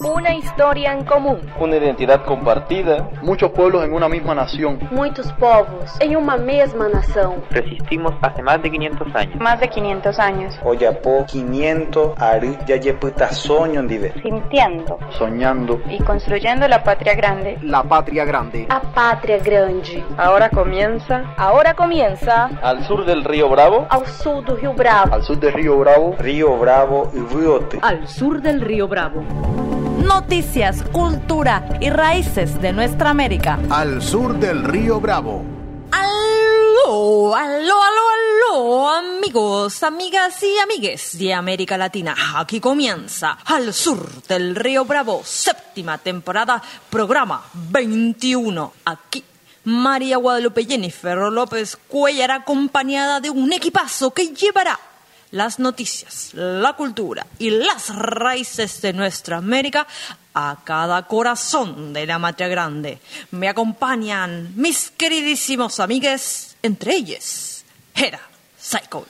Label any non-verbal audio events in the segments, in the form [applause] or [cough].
Una historia en común. Una identidad compartida. Muchos pueblos en una misma nación. Muchos povos en una misma nación. Resistimos hace más de 500 años. Más de 500 años. Oyapo 500 ari yayeputa soño. Sintiendo. Soñando. Y construyendo la patria grande. La patria grande. A patria grande. Ahora comienza. Ahora comienza. Al sur del río Bravo. Al sur del río Bravo. Al sur del río Bravo. Río Bravo y Riote. Al sur del río Bravo. Noticias, cultura y raíces de nuestra América. Al sur del río Bravo. Aló, aló, aló, aló, amigos, amigas y amigues de América Latina. Aquí comienza Al sur del río Bravo, séptima temporada, programa 21. Aquí María Guadalupe Jennifer López Cuellar acompañada de un equipazo que llevará las noticias, la cultura y las raíces de nuestra América a cada corazón de la matria grande. Me acompañan mis queridísimos amigues, entre ellos, Hera.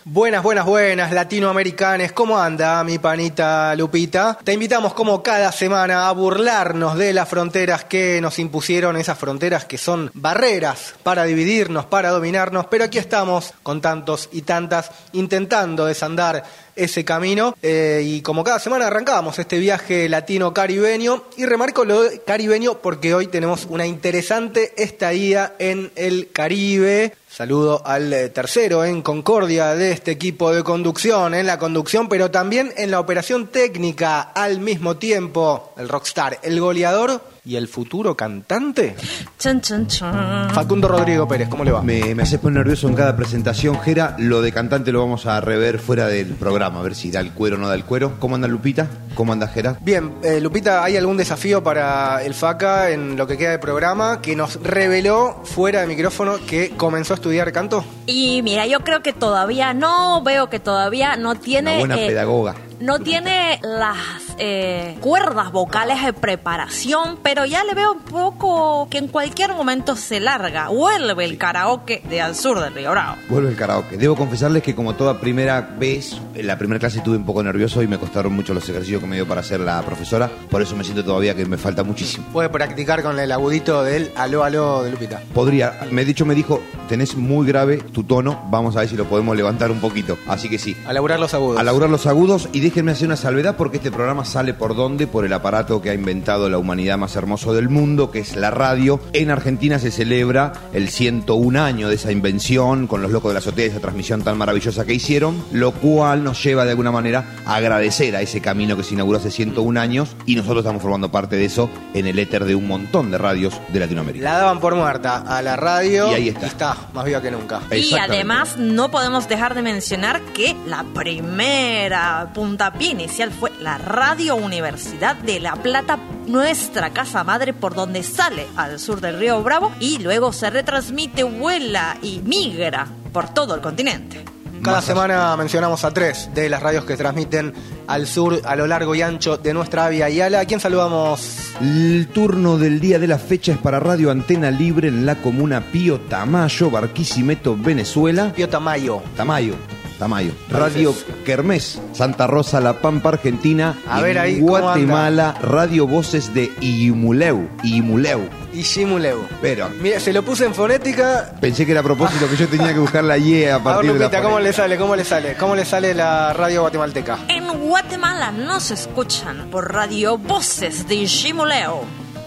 Buenas, buenas, buenas, latinoamericanes. ¿Cómo anda mi panita Lupita? Te invitamos como cada semana a burlarnos de las fronteras que nos impusieron, esas fronteras que son barreras para dividirnos, para dominarnos, pero aquí estamos con tantos y tantas intentando desandar ese camino eh, y como cada semana arrancamos este viaje latino caribeño y remarco lo de caribeño porque hoy tenemos una interesante estadía en el Caribe. Saludo al eh, tercero en Concordia de este equipo de conducción, en la conducción, pero también en la operación técnica al mismo tiempo, el rockstar, el goleador y el futuro cantante. Chan, chan, chan. Facundo Rodrigo Pérez, ¿cómo le va? Me, me haces poner nervioso en cada presentación, Jera. Lo de cantante lo vamos a rever fuera del programa, a ver si da el cuero o no da el cuero. ¿Cómo anda Lupita? ¿Cómo anda Jera? Bien, eh, Lupita, ¿hay algún desafío para el FACA en lo que queda de programa que nos reveló fuera de micrófono que comenzó a estudiar canto? Y mira, yo creo que todavía no, veo que todavía no tiene... Una buena eh, pedagoga. No tiene las eh, cuerdas vocales de preparación, pero ya le veo un poco que en cualquier momento se larga. Vuelve el karaoke de al sur del Río Bravo. Vuelve el karaoke. Debo confesarles que como toda primera vez, en la primera clase estuve un poco nervioso y me costaron mucho los ejercicios que me dio para hacer la profesora. Por eso me siento todavía que me falta muchísimo. Puede practicar con el agudito del aló aló de Lupita. Podría, me dicho me dijo, tenés muy grave tu tono, vamos a ver si lo podemos levantar un poquito. Así que sí. A laburar los agudos. A laburar los agudos y déjenme hacer una salvedad porque este programa sale por dónde? Por el aparato que ha inventado la humanidad más hermoso del mundo, que es la radio. En Argentina se celebra el 101 año de esa invención con los locos de la azotea, esa transmisión tan maravillosa que hicieron, lo cual nos lleva de alguna manera a agradecer a ese camino que se inauguró hace 101 años y nosotros estamos formando parte de eso en el éter de un montón de radios de Latinoamérica. La daban por muerta a la radio Y ahí está. está más viva que nunca. Y además no podemos dejar de mencionar que la primera puntapié inicial fue la Radio Universidad de La Plata, nuestra casa madre por donde sale al sur del río Bravo y luego se retransmite, vuela y migra por todo el continente. Cada semana mencionamos a tres de las radios que transmiten al sur, a lo largo y ancho de nuestra Avia Yala. ¿A quién saludamos? El turno del día de la fecha es para Radio Antena Libre en la comuna Pío Tamayo, Barquisimeto, Venezuela. Pío Tamayo. Tamayo. Tamayo. Radio Kermés, Santa Rosa, La Pampa, Argentina. A Y ver ahí, ¿cómo Guatemala, Radio Voces de Imuleu. Imuleu. Y Shimuleu. Pero Mira, se lo puse en fonética. pensé que era a propósito que yo tenía que buscar la Y a [laughs] A ver, partir de la Lupita, ¿cómo le sale? ¿Cómo le sale? ¿Cómo le sale la radio guatemalteca? En Guatemala nos escuchan por Radio Voces de Chimoleo.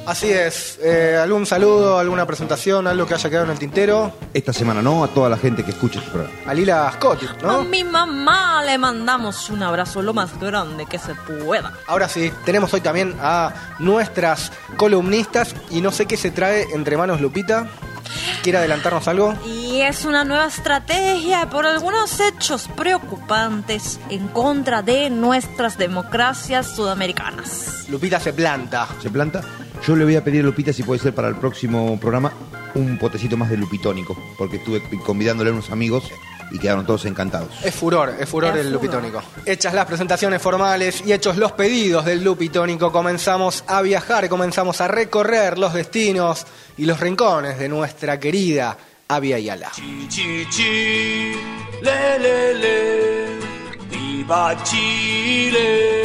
Así es. Eh, ¿Algún saludo, alguna presentación, algo que haya quedado en el tintero? Esta semana no, a toda la gente que escucha este programa. A Lila Scott, A ¿no? mi mamá le mandamos un abrazo lo más grande que se pueda. Ahora sí, tenemos hoy también a nuestras columnistas y no sé qué se trae entre manos Lupita. ¿Quiere adelantarnos algo? Y es una nueva estrategia por algunos hechos preocupantes en contra de nuestras democracias sudamericanas. Lupita se planta. ¿Se planta? Yo le voy a pedir a Lupita si puede ser para el próximo programa un potecito más de lupitónico, porque estuve convidándole a unos amigos y quedaron todos encantados. Es furor, es furor Es el furor. lupitónico. Hechas las presentaciones formales y hechos los pedidos del lupitónico, comenzamos a viajar, comenzamos a recorrer los destinos y los rincones de nuestra querida Avia Yala. Chi, chi, chi, le, le, le, viva Chile.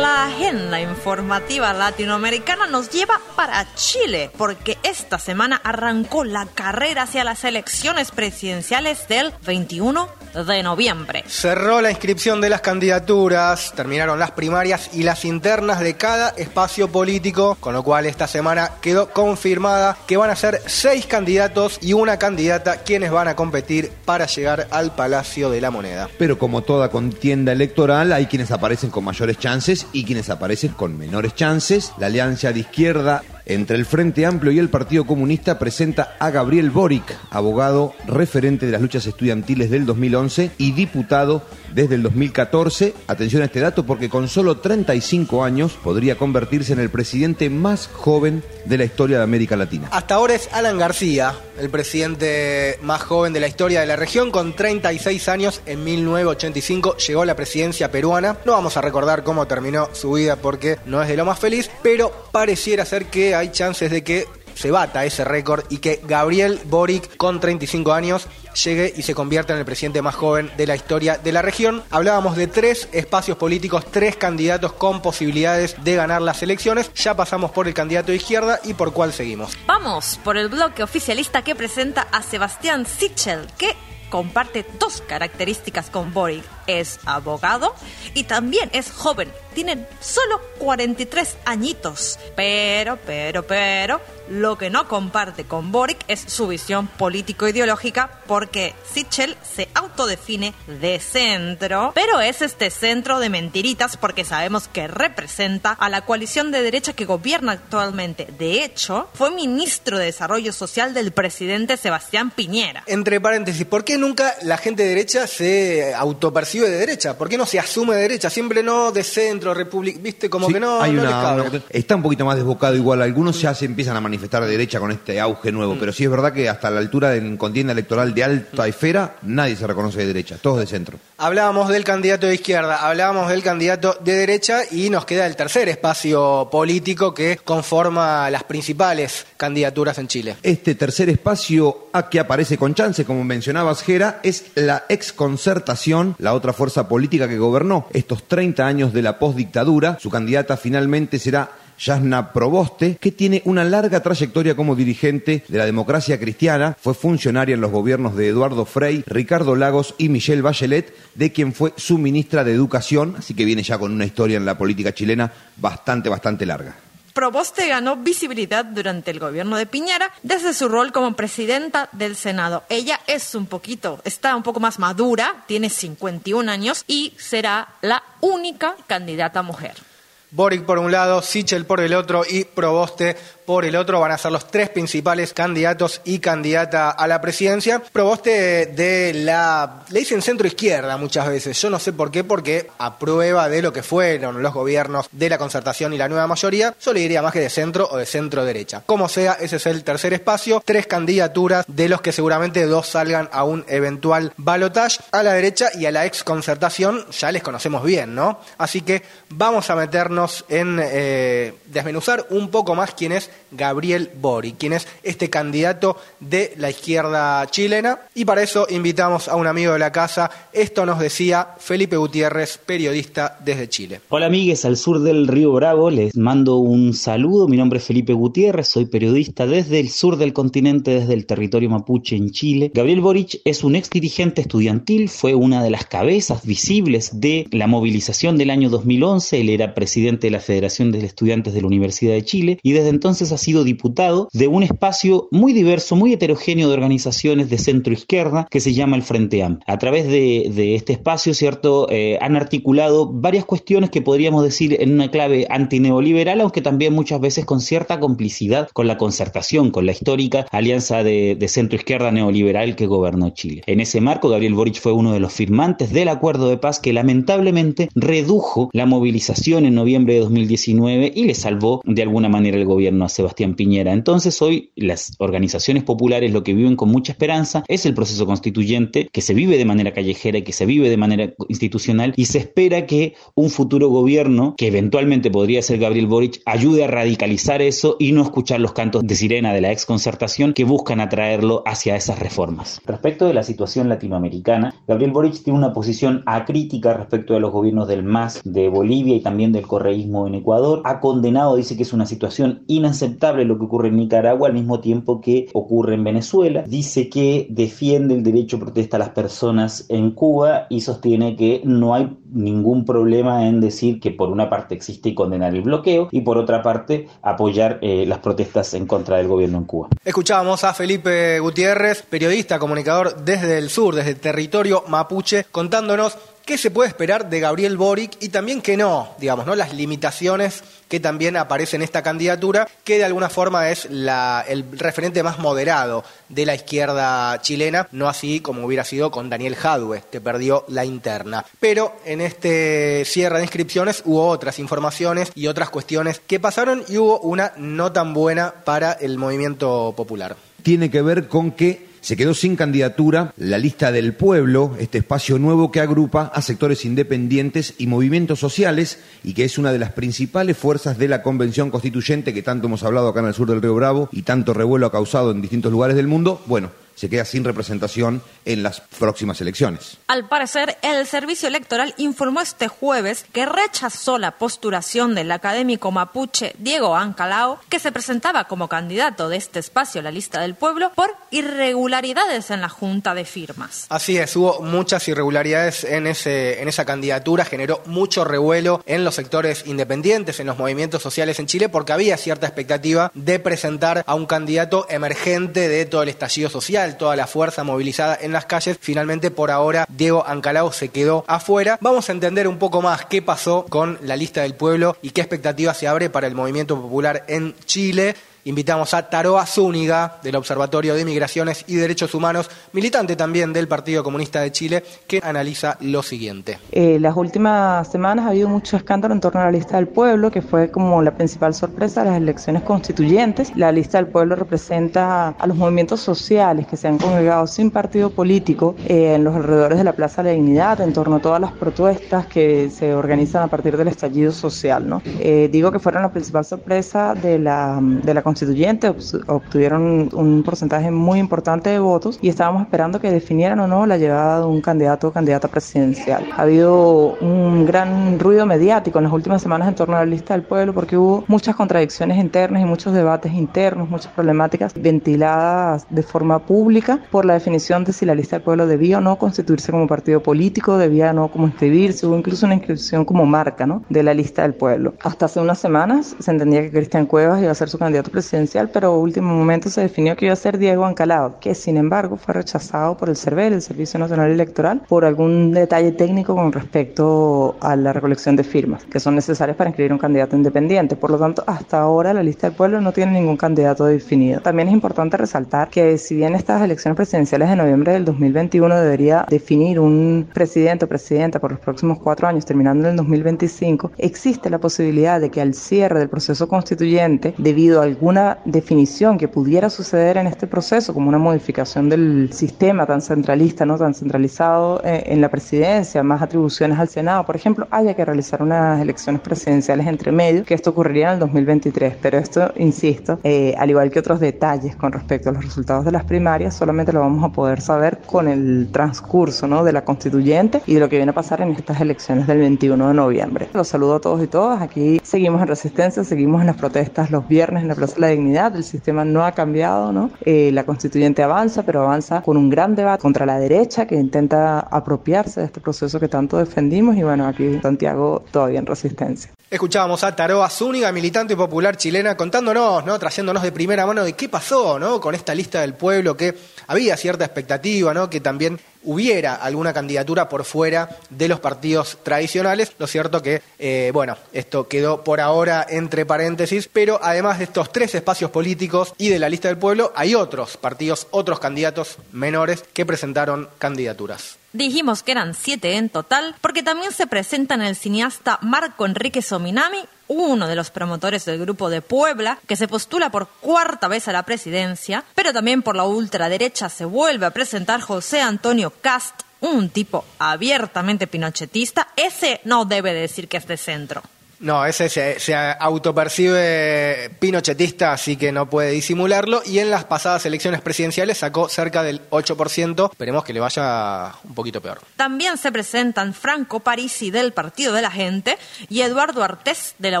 La agenda informativa latinoamericana nos lleva para Chile, porque esta semana arrancó la carrera hacia las elecciones presidenciales del 21 de noviembre. Cerró la inscripción de las candidaturas, terminaron las primarias y las internas de cada espacio político, con lo cual esta semana quedó confirmada que van a ser seis candidatos y una candidata quienes van a competir para llegar al Palacio de la Moneda. Pero como toda contienda electoral, hay quienes aparecen con mayores chances y quienes aparecen con menores chances. La alianza de izquierda entre el Frente Amplio y el Partido Comunista presenta a Gabriel Boric, abogado referente de las luchas estudiantiles del 2011 y diputado desde el 2014. Atención a este dato porque con solo 35 años podría convertirse en el presidente más joven de la historia de América Latina. Hasta ahora es Alan García, el presidente más joven de la historia de la región, con 36 años en 1985 llegó a la presidencia peruana. No vamos a recordar cómo terminó su vida porque no es de lo más feliz, pero pareciera ser que hay chances de que se bata ese récord y que Gabriel Boric, con 35 años, llegue y se convierta en el presidente más joven de la historia de la región. Hablábamos de tres espacios políticos, tres candidatos con posibilidades de ganar las elecciones. Ya pasamos por el candidato de izquierda y por cuál seguimos. Vamos por el bloque oficialista que presenta a Sebastián Sichel, que comparte dos características con Boric. Es abogado y también es joven. Tienen solo 43 añitos. Pero, pero, pero, lo que no comparte con Boric es su visión político-ideológica porque Sichel se autodefine de centro, pero es este centro de mentiritas porque sabemos que representa a la coalición de derecha que gobierna actualmente. De hecho, fue ministro de Desarrollo Social del presidente Sebastián Piñera. Entre paréntesis, ¿por qué nunca la gente de derecha se autopercibe de derecha? ¿Por qué no se asume de derecha? Siempre no de centro, república, viste, como Sí, que no, hay no una- les cabe. una- está un poquito más desbocado igual. Algunos ya se empiezan a manifestar de derecha con este auge nuevo, pero sí es verdad que hasta la altura de contienda electoral de alta esfera, nadie se reconoce de derecha, todos de centro. Hablábamos del candidato de izquierda, hablábamos del candidato de derecha y nos queda el tercer espacio político que conforma las principales candidaturas en Chile. Este tercer espacio a que aparece con chance, como mencionabas, Es la exconcertación, la otra fuerza política que gobernó estos 30 años de la postdictadura. Su candidata finalmente será Yasna Proboste, que tiene una larga trayectoria como dirigente de la democracia cristiana, fue funcionaria en los gobiernos de Eduardo Frei, Ricardo Lagos y Michelle Bachelet, de quien fue su ministra de Educación, así que viene ya con una historia en la política chilena bastante, bastante larga. Proboste ganó visibilidad durante el gobierno de Piñera desde su rol como presidenta del Senado. Ella es un poquito, está un poco más madura, tiene 51 años y será la única candidata mujer. Boric por un lado, Sichel por el otro y Proboste por el otro van a ser los tres principales candidatos y candidata a la presidencia. Proboste de la... le dicen centro izquierda muchas veces, yo no sé por qué, porque a prueba de lo que fueron los gobiernos de la concertación y la nueva mayoría, yo le diría más que de centro o de centro derecha. Como sea, ese es el tercer espacio, tres candidaturas de los que seguramente dos salgan a un eventual balotage a la derecha y a la ex concertación, ya les conocemos bien, ¿no? Así que vamos a meternos en eh, desmenuzar un poco más quién es Gabriel Boric, quién es este candidato de la izquierda chilena. Y para eso invitamos a un amigo de la casa. Esto nos decía Felipe Gutiérrez, periodista desde Chile. Hola amigues, al sur del río Bravo les mando un saludo. Mi nombre es Felipe Gutiérrez, soy periodista desde el sur del continente, desde el territorio mapuche en Chile. Gabriel Boric es un ex dirigente estudiantil, fue una de las cabezas visibles de la movilización del año 2011. Él era presidente de la Federación de Estudiantes de la Universidad de Chile y desde entonces ha sido diputado de un espacio muy diverso, muy heterogéneo de organizaciones de centro izquierda que se llama el Frente Amplio. A través de, de este espacio, ¿cierto? Eh, han articulado varias cuestiones que podríamos decir en una clave antineoliberal, aunque también muchas veces con cierta complicidad con la concertación, con la histórica alianza de, de centro izquierda neoliberal que gobernó Chile. En ese marco, Gabriel Boric fue uno de los firmantes del acuerdo de paz que lamentablemente redujo la movilización en noviembre de 2019 y le salvó de alguna manera el gobierno a Sebastián Piñera. Entonces hoy las organizaciones populares lo que viven con mucha esperanza es el proceso constituyente que se vive de manera callejera y que se vive de manera institucional y se espera que un futuro gobierno, que eventualmente podría ser Gabriel Boric, ayude a radicalizar eso y no escuchar los cantos de sirena de la exconcertación que buscan atraerlo hacia esas reformas. Respecto de la situación latinoamericana, Gabriel Boric tiene una posición acrítica respecto de los gobiernos del MAS de Bolivia y también del correísmo en Ecuador. Ha condenado, dice que es una situación inaceptable lo que ocurre en Nicaragua al mismo tiempo que ocurre en Venezuela. Dice que defiende el derecho a protesta a las personas en Cuba y sostiene que no hay ningún problema en decir que por una parte existe y condenar el bloqueo y por otra parte apoyar eh, las protestas en contra del gobierno en Cuba. Escuchábamos a Felipe Gutiérrez, periodista, comunicador desde el sur, desde el territorio mapuche, contándonos qué se puede esperar de Gabriel Boric y también que no, digamos, ¿no? Las limitaciones que también aparecen en esta candidatura, que de alguna forma es el referente más moderado de la izquierda chilena, no así como hubiera sido con Daniel Jadwe, que perdió la interna. Pero en este cierre de inscripciones hubo otras informaciones y otras cuestiones que pasaron y hubo una no tan buena para el movimiento popular. Tiene que ver con que se quedó sin candidatura la lista del pueblo, este espacio nuevo que agrupa a sectores independientes y movimientos sociales y que es una de las principales fuerzas de la Convención Constituyente que tanto hemos hablado acá en el sur del Río Bravo y tanto revuelo ha causado en distintos lugares del mundo. Bueno, se queda sin representación en las próximas elecciones. Al parecer, el Servicio Electoral informó este jueves que rechazó la postulación del académico mapuche Diego Ancalao, que se presentaba como candidato de este espacio a la lista del pueblo por irregularidades en la junta de firmas. Así es, hubo muchas irregularidades en, ese, en esa candidatura, generó mucho revuelo en los sectores independientes, en los movimientos sociales en Chile, porque había cierta expectativa de presentar a un candidato emergente de todo el estallido social toda la fuerza movilizada en las calles. Finalmente, por ahora, Diego Ancalao se quedó afuera. Vamos a entender un poco más qué pasó con la lista del pueblo y qué expectativa se abre para el movimiento popular en Chile. Invitamos a Taroa Zúñiga, del Observatorio de Migraciones y Derechos Humanos, militante también del Partido Comunista de Chile, que analiza lo siguiente. Eh, las últimas semanas ha habido mucho escándalo en torno a la lista del pueblo, que fue como la principal sorpresa de las elecciones constituyentes. La lista del pueblo representa a los movimientos sociales que se han congregado sin partido político eh, en los alrededores de la Plaza de la Dignidad, en torno a todas las protestas que se organizan a partir del estallido social. Eh, digo que fueron la principal sorpresa de la, de la constituyente obtuvieron un porcentaje muy importante de votos y estábamos esperando que definieran o no la llegada de un candidato o candidata presidencial. Ha habido un gran ruido mediático en las últimas semanas en torno a la lista del pueblo porque hubo muchas contradicciones internas y muchos debates internos, muchas problemáticas ventiladas de forma pública por la definición de si la lista del pueblo debía o no constituirse como partido político, debía o no como inscribirse, hubo incluso una inscripción como marca ¿no? de la lista del pueblo. Hasta hace unas semanas se entendía que Cristian Cuevas iba a ser su candidato presidencial presidencial, pero último momento se definió que iba a ser Diego Ancalado, que sin embargo fue rechazado por el CERVEL, el Servicio Nacional Electoral, por algún detalle técnico con respecto a la recolección de firmas, que son necesarias para inscribir un candidato independiente. Por lo tanto, hasta ahora la lista del pueblo no tiene ningún candidato definido. También es importante resaltar que si bien estas elecciones presidenciales de noviembre del 2021 debería definir un presidente o presidenta por los próximos cuatro años, terminando en el 2025, existe la posibilidad de que al cierre del proceso constituyente, debido a algún una definición que pudiera suceder en este proceso, como una modificación del sistema tan centralista, no tan centralizado eh, en la presidencia, más atribuciones al Senado, por ejemplo, haya que realizar unas elecciones presidenciales entre medio, que esto ocurriría en el 2023. Pero esto, insisto, eh, al igual que otros detalles con respecto a los resultados de las primarias, solamente lo vamos a poder saber con el transcurso ¿no? de la constituyente y de lo que viene a pasar en estas elecciones del 21 de noviembre. Los saludo a todos y todas. Aquí seguimos en resistencia, seguimos en las protestas los viernes en la Plaza la dignidad, el sistema no ha cambiado, ¿no? Eh, la constituyente avanza, pero avanza con un gran debate contra la derecha que intenta apropiarse de este proceso que tanto defendimos y bueno, aquí Santiago todavía en resistencia. Escuchábamos a Taroa Zúñiga, militante popular chilena, contándonos, ¿no? Trayéndonos de primera mano de qué pasó, ¿no? Con esta lista del pueblo, que había cierta expectativa, ¿no? Que también hubiera alguna candidatura por fuera de los partidos tradicionales. Lo cierto que, eh, bueno, esto quedó por ahora entre paréntesis, pero además de estos tres espacios políticos y de la lista del pueblo, hay otros partidos, otros candidatos menores que presentaron candidaturas. Dijimos que eran siete en total, porque también se presentan el cineasta Marco Enrique Sominami, uno de los promotores del grupo de Puebla, que se postula por cuarta vez a la presidencia, pero también por la ultraderecha se vuelve a presentar José Antonio Cast, un tipo abiertamente pinochetista, ese no debe decir que es de centro. No, ese se, autopercibe pinochetista, así que no puede disimularlo. Y en las pasadas elecciones presidenciales sacó cerca del 8%. Esperemos que le vaya un poquito peor. También se presentan Franco Parisi del Partido de la Gente y Eduardo Artés de la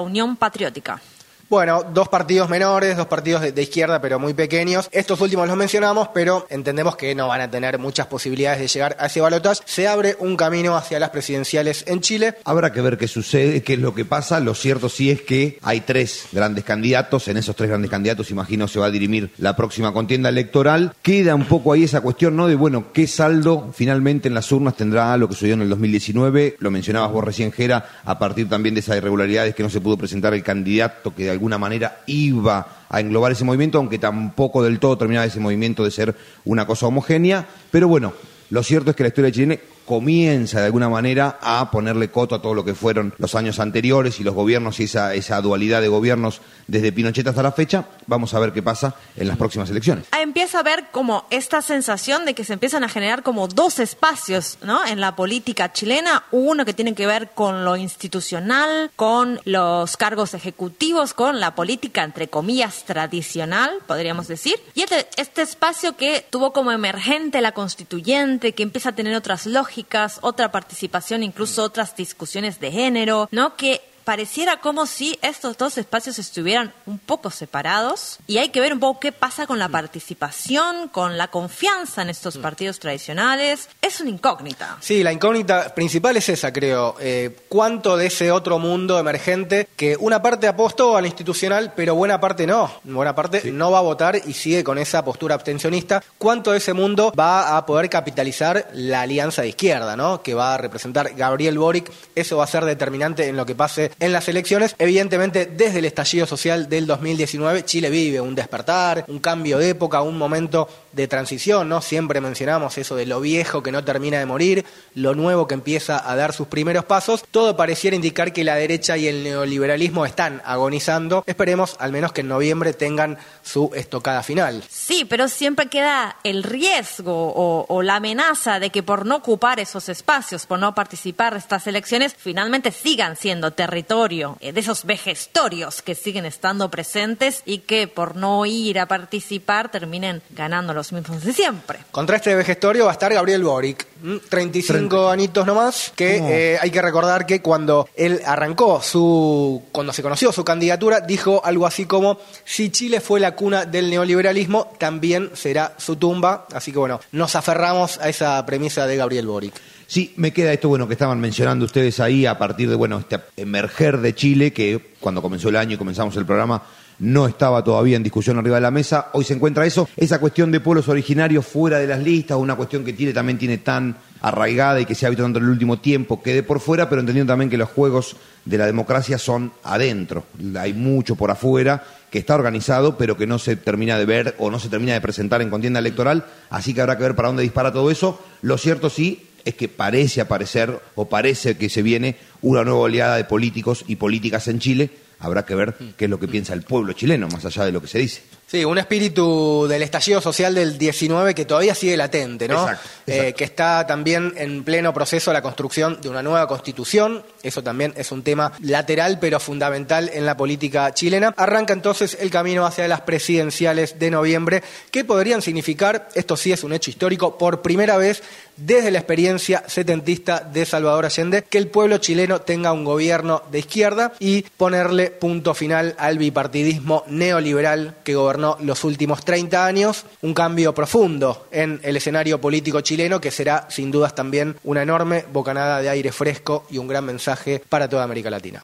Unión Patriótica. Bueno, dos partidos menores, dos partidos de, izquierda, pero muy pequeños. Estos últimos los mencionamos, pero entendemos que no van a tener muchas posibilidades de llegar a ese balotaje. Se abre un camino hacia las presidenciales en Chile. Habrá que ver qué sucede, qué es lo que pasa. Lo cierto sí es que hay tres grandes candidatos. En esos tres grandes candidatos, imagino, se va a dirimir la próxima contienda electoral. Queda un poco ahí esa cuestión, ¿no? De, bueno, qué saldo finalmente en las urnas tendrá lo que sucedió en el 2019. Lo mencionabas vos recién, Jera, a partir también de esas irregularidades que no se pudo presentar el candidato que de alguna manera iba a englobar ese movimiento, aunque tampoco del todo terminaba ese movimiento de ser una cosa homogénea. Pero bueno, lo cierto es que la historia chilena comienza de alguna manera a ponerle coto a todo lo que fueron los años anteriores y los gobiernos y esa, dualidad de gobiernos desde Pinochet hasta la fecha. Vamos a ver qué pasa en las próximas elecciones. Empieza a ver como esta sensación de que se empiezan a generar como dos espacios ¿no? en la política chilena. Uno que tiene que ver con lo institucional, con los cargos ejecutivos, con la política, entre comillas, tradicional, podríamos decir. Y este, este espacio que tuvo como emergente la constituyente, que empieza a tener otras lógicas otra participación, incluso otras discusiones de género, ¿no? Que pareciera como si estos dos espacios estuvieran un poco separados y hay que ver un poco qué pasa con la participación, con la confianza en estos partidos tradicionales. Es una incógnita. Sí, la incógnita principal es esa, creo. Eh, ¿Cuánto de ese otro mundo emergente que una parte apostó a lo institucional, pero buena parte no? Buena parte sí. no va a votar y sigue con esa postura abstencionista. ¿Cuánto de ese mundo va a poder capitalizar la alianza de izquierda, ¿no? Que va a representar Gabriel Boric. Eso va a ser determinante en lo que pase en las elecciones. Evidentemente, desde el estallido social del 2019, Chile vive un despertar, un cambio de época, un momento de transición, ¿no? Siempre mencionamos eso de lo viejo que no termina de morir, lo nuevo que empieza a dar sus primeros pasos. Todo pareciera indicar que la derecha y el neoliberalismo están agonizando. Esperemos al menos que en noviembre tengan su estocada final. Sí, pero siempre queda el riesgo o, o la amenaza de que por no ocupar esos espacios, por no participar de estas elecciones, finalmente sigan siendo territorio de esos vejestorios que siguen estando presentes y que por no ir a participar terminen ganando los mismos de siempre. Contra este vejestorio va a estar Gabriel Boric, 35 30. añitos nomás, que eh, hay que recordar que cuando él arrancó su, cuando se conoció su candidatura, dijo algo así como, si Chile fue la cuna del neoliberalismo, también será su tumba. Así que bueno, nos aferramos a esa premisa de Gabriel Boric. Sí, me queda esto bueno que estaban mencionando ustedes ahí a partir de bueno este emerger de Chile que cuando comenzó el año y comenzamos el programa no estaba todavía en discusión arriba de la mesa. Hoy se encuentra eso, esa cuestión de pueblos originarios fuera de las listas, una cuestión que Chile también tiene tan arraigada y que se ha visto tanto en el último tiempo, quede por fuera, pero entendiendo también que los juegos de la democracia son adentro. Hay mucho por afuera que está organizado, pero que no se termina de ver o no se termina de presentar en contienda electoral, así que habrá que ver para dónde dispara todo eso. Lo cierto sí es que parece aparecer o parece que se viene una nueva oleada de políticos y políticas en Chile. Habrá que ver qué es lo que piensa el pueblo chileno, más allá de lo que se dice. Sí, un espíritu del estallido social del 19 que todavía sigue latente, ¿no? Exacto, exacto. Eh, que está también en pleno proceso la construcción de una nueva constitución. Eso también es un tema lateral pero fundamental en la política chilena. Arranca entonces el camino hacia las presidenciales de noviembre, que podrían significar, esto sí es un hecho histórico, por primera vez desde la experiencia setentista de Salvador Allende, que el pueblo chileno tenga un gobierno de izquierda y ponerle punto final al bipartidismo neoliberal que gobernó los últimos 30 años, un cambio profundo en el escenario político chileno que será sin dudas también una enorme bocanada de aire fresco y un gran mensaje para toda América Latina.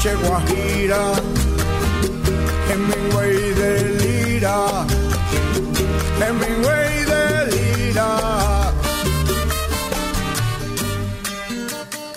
Noche guajira Hemingway delira, Hemingway delira.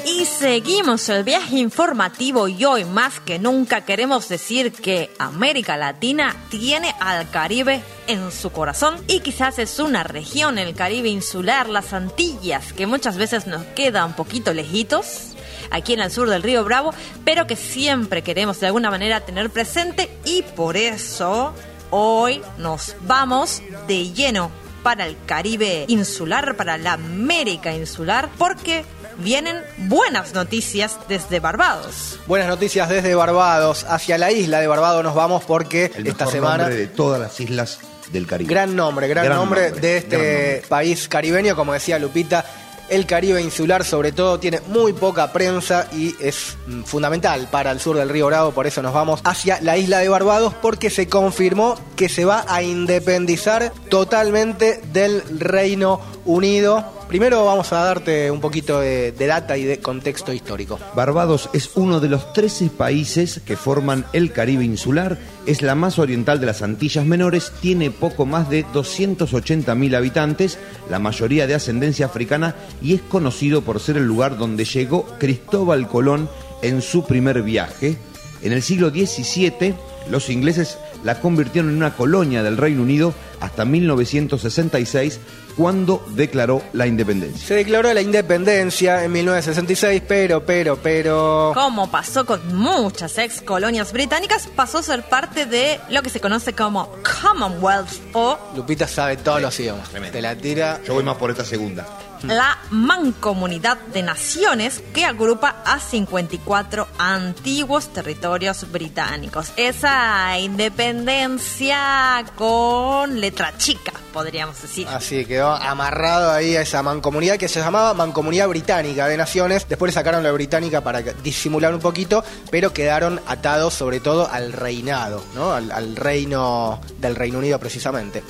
Y seguimos el viaje informativo y hoy más que nunca queremos decir que América Latina tiene al Caribe en su corazón y quizás es una región, el Caribe insular, las Antillas, que muchas veces nos queda un poquito lejitos aquí en el sur del río Bravo, pero que siempre queremos de alguna manera tener presente y por eso hoy nos vamos de lleno para el Caribe insular, para la América insular, porque vienen buenas noticias desde Barbados. Buenas noticias desde Barbados. Hacia la isla de Barbados nos vamos porque El esta mejor semana... nombre de todas las islas del Caribe. Gran nombre, gran, Gran nombre, nombre, de este nombre. país caribeño, como decía Lupita. El Caribe insular, sobre todo, tiene muy poca prensa y es mm, fundamental para el sur del Río Bravo. Por eso nos vamos hacia la isla de Barbados, porque se confirmó que se va a independizar totalmente del Reino Unido. Primero vamos a darte un poquito de, data y de contexto histórico. Barbados es uno de los 13 países que forman el Caribe insular, es la más oriental de las Antillas Menores, tiene poco más de 280.000 habitantes, la mayoría de ascendencia africana y es conocido por ser el lugar donde llegó Cristóbal Colón en su primer viaje. En el siglo XVII, los ingleses la convirtieron en una colonia del Reino Unido hasta 1966, cuando declaró la independencia. Se declaró la independencia en 1966, pero, pero, pero... Como pasó con muchas ex colonias británicas, pasó a ser parte de lo que se conoce como Commonwealth o Lupita sabe todos los idiomas. Te la tira. Yo voy más por esta segunda. La Mancomunidad de Naciones que agrupa a 54 antiguos territorios británicos. Esa independencia con letra chica, podríamos decir. Así quedó amarrado ahí a esa mancomunidad que se llamaba Mancomunidad Británica de Naciones. Después le sacaron la británica para disimular un poquito, pero quedaron atados sobre todo al reinado, ¿no? Al, al reino del Reino Unido precisamente.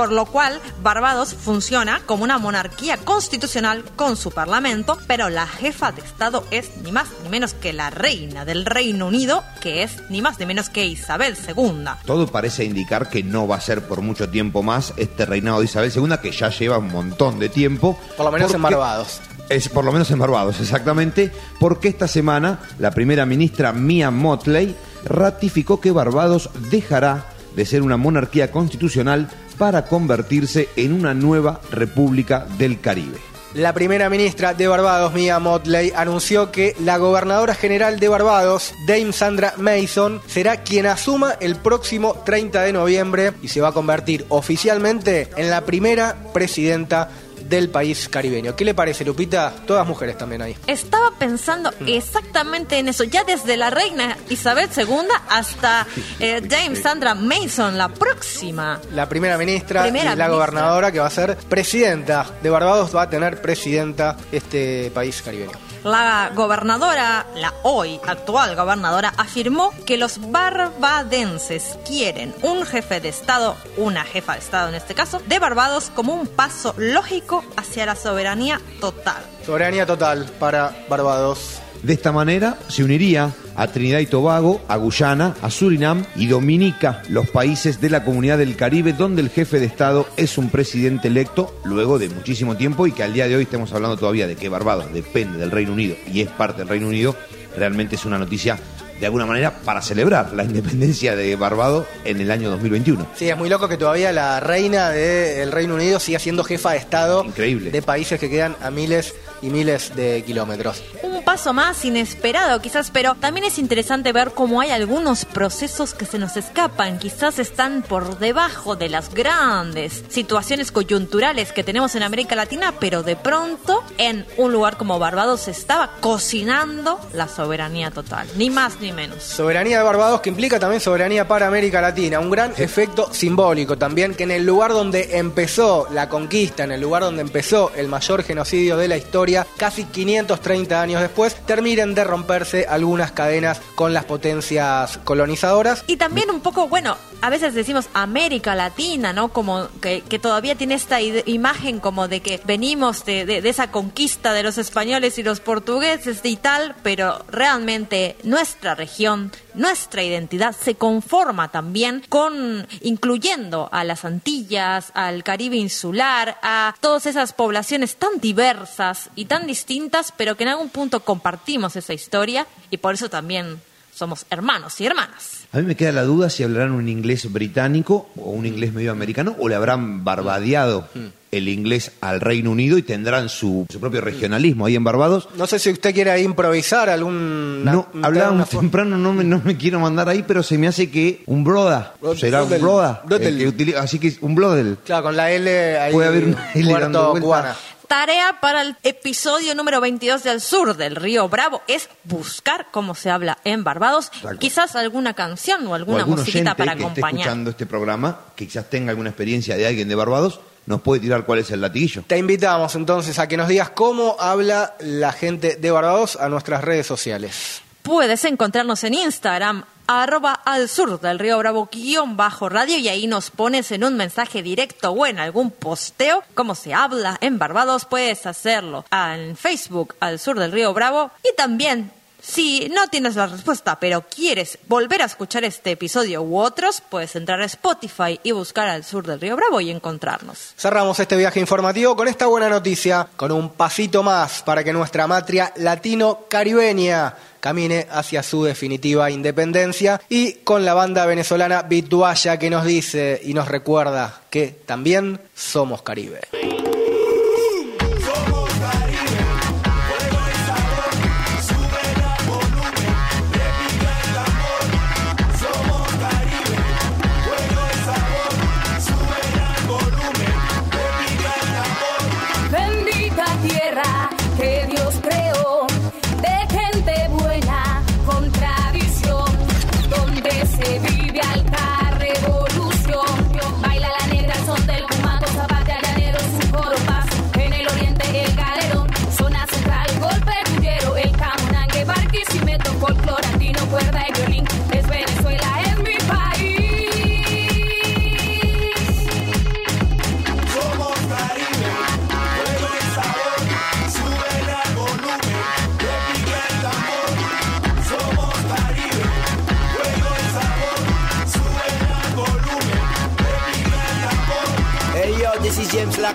Por lo cual Barbados funciona como una monarquía constitucional con su parlamento, pero la jefa de Estado es ni más ni menos que la reina del Reino Unido, que es ni más ni menos que Isabel II. Todo parece indicar que no va a ser por mucho tiempo más este reinado de Isabel II, que ya lleva un montón de tiempo. Por lo menos en Barbados. Es por lo menos en Barbados, exactamente, porque esta semana la primera ministra Mia Motley ratificó que Barbados dejará de ser una monarquía constitucional para convertirse en una nueva república del Caribe. La primera ministra de Barbados, Mia Motley, anunció que la gobernadora general de Barbados, Dame Sandra Mason, será quien asuma el próximo 30 de noviembre y se va a convertir oficialmente en la primera presidenta del país caribeño. ¿Qué le parece, Lupita? Todas mujeres también ahí. Estaba pensando exactamente en eso, ya desde la reina Isabel II hasta eh, Dame Sandra Mason, la próxima. La primera ministra Primera y la ministra. gobernadora que va a ser presidenta de Barbados va a tener presidenta este país caribeño. La gobernadora, la hoy actual gobernadora, afirmó que los barbadenses quieren un jefe de Estado, una jefa de Estado en este caso, de Barbados como un paso lógico hacia la soberanía total. Soberanía total para Barbados. De esta manera se uniría a Trinidad y Tobago, a Guyana, a Surinam y Dominica, los países de la comunidad del Caribe donde el jefe de Estado es un presidente electo luego de muchísimo tiempo y que al día de hoy estamos hablando todavía de que Barbados depende del Reino Unido y es parte del Reino Unido, realmente es una noticia de alguna manera para celebrar la independencia de Barbados en el año 2021. Sí, es muy loco que todavía la reina del Reino Unido siga siendo jefa de Estado Increíble. de países que quedan a miles y miles de kilómetros. Un paso más inesperado quizás, pero también es interesante ver cómo hay algunos procesos que se nos escapan, quizás están por debajo de las grandes situaciones coyunturales que tenemos en América Latina, pero de pronto en un lugar como Barbados se estaba cocinando la soberanía total, ni más ni menos. Soberanía de Barbados que implica también soberanía para América Latina, un gran efecto simbólico también que en el lugar donde empezó la conquista, en el lugar donde empezó el mayor genocidio de la historia, casi 530 años después, terminen de romperse algunas cadenas con las potencias colonizadoras. Y también un poco, bueno, a veces decimos América Latina, ¿no? Como que, que todavía tiene esta imagen como de que venimos de, de- de esa conquista de los españoles y los portugueses y tal, pero realmente nuestra región, nuestra identidad se conforma también con incluyendo a las Antillas, al Caribe insular, a todas esas poblaciones tan diversas y tan distintas, pero que en algún punto compartimos esa historia y por eso también somos hermanos y hermanas. A mí me queda la duda si hablarán un inglés británico o un inglés medio americano o le habrán barbadeado el inglés al Reino Unido y tendrán su, su propio regionalismo ahí en Barbados. No sé si usted quiere ahí improvisar algún... No, hablábamos temprano, no me, no me quiero mandar ahí, pero se me hace que un broda, Bro- será un broda, que utiliza- así que un brodel. Claro, con la L ahí. Puede haber una L dando vuelta. Cubana. Tarea para el episodio número 22 del sur del río Bravo es buscar cómo se habla en Barbados, Exacto. quizás alguna canción o O alguna algún musiquita para que esté acompañar. escuchando este programa, que quizás tenga alguna experiencia de alguien de Barbados, nos puede tirar cuál es el latiguillo. Te invitamos entonces a que nos digas cómo habla la gente de Barbados a nuestras redes sociales. Puedes encontrarnos en Instagram, arroba al sur del río Bravo guion bajo radio y ahí nos pones en un mensaje directo o en algún posteo cómo se habla en Barbados. Puedes hacerlo en Facebook al sur del río Bravo y también si no tienes la respuesta pero quieres volver a escuchar este episodio u otros, puedes entrar a Spotify y buscar al sur del río Bravo y encontrarnos. Cerramos este viaje informativo con esta buena noticia, con un pasito más para que nuestra matria latino-caribeña camine hacia su definitiva independencia y con la banda venezolana Bituaya que nos dice y nos recuerda que también somos Caribe.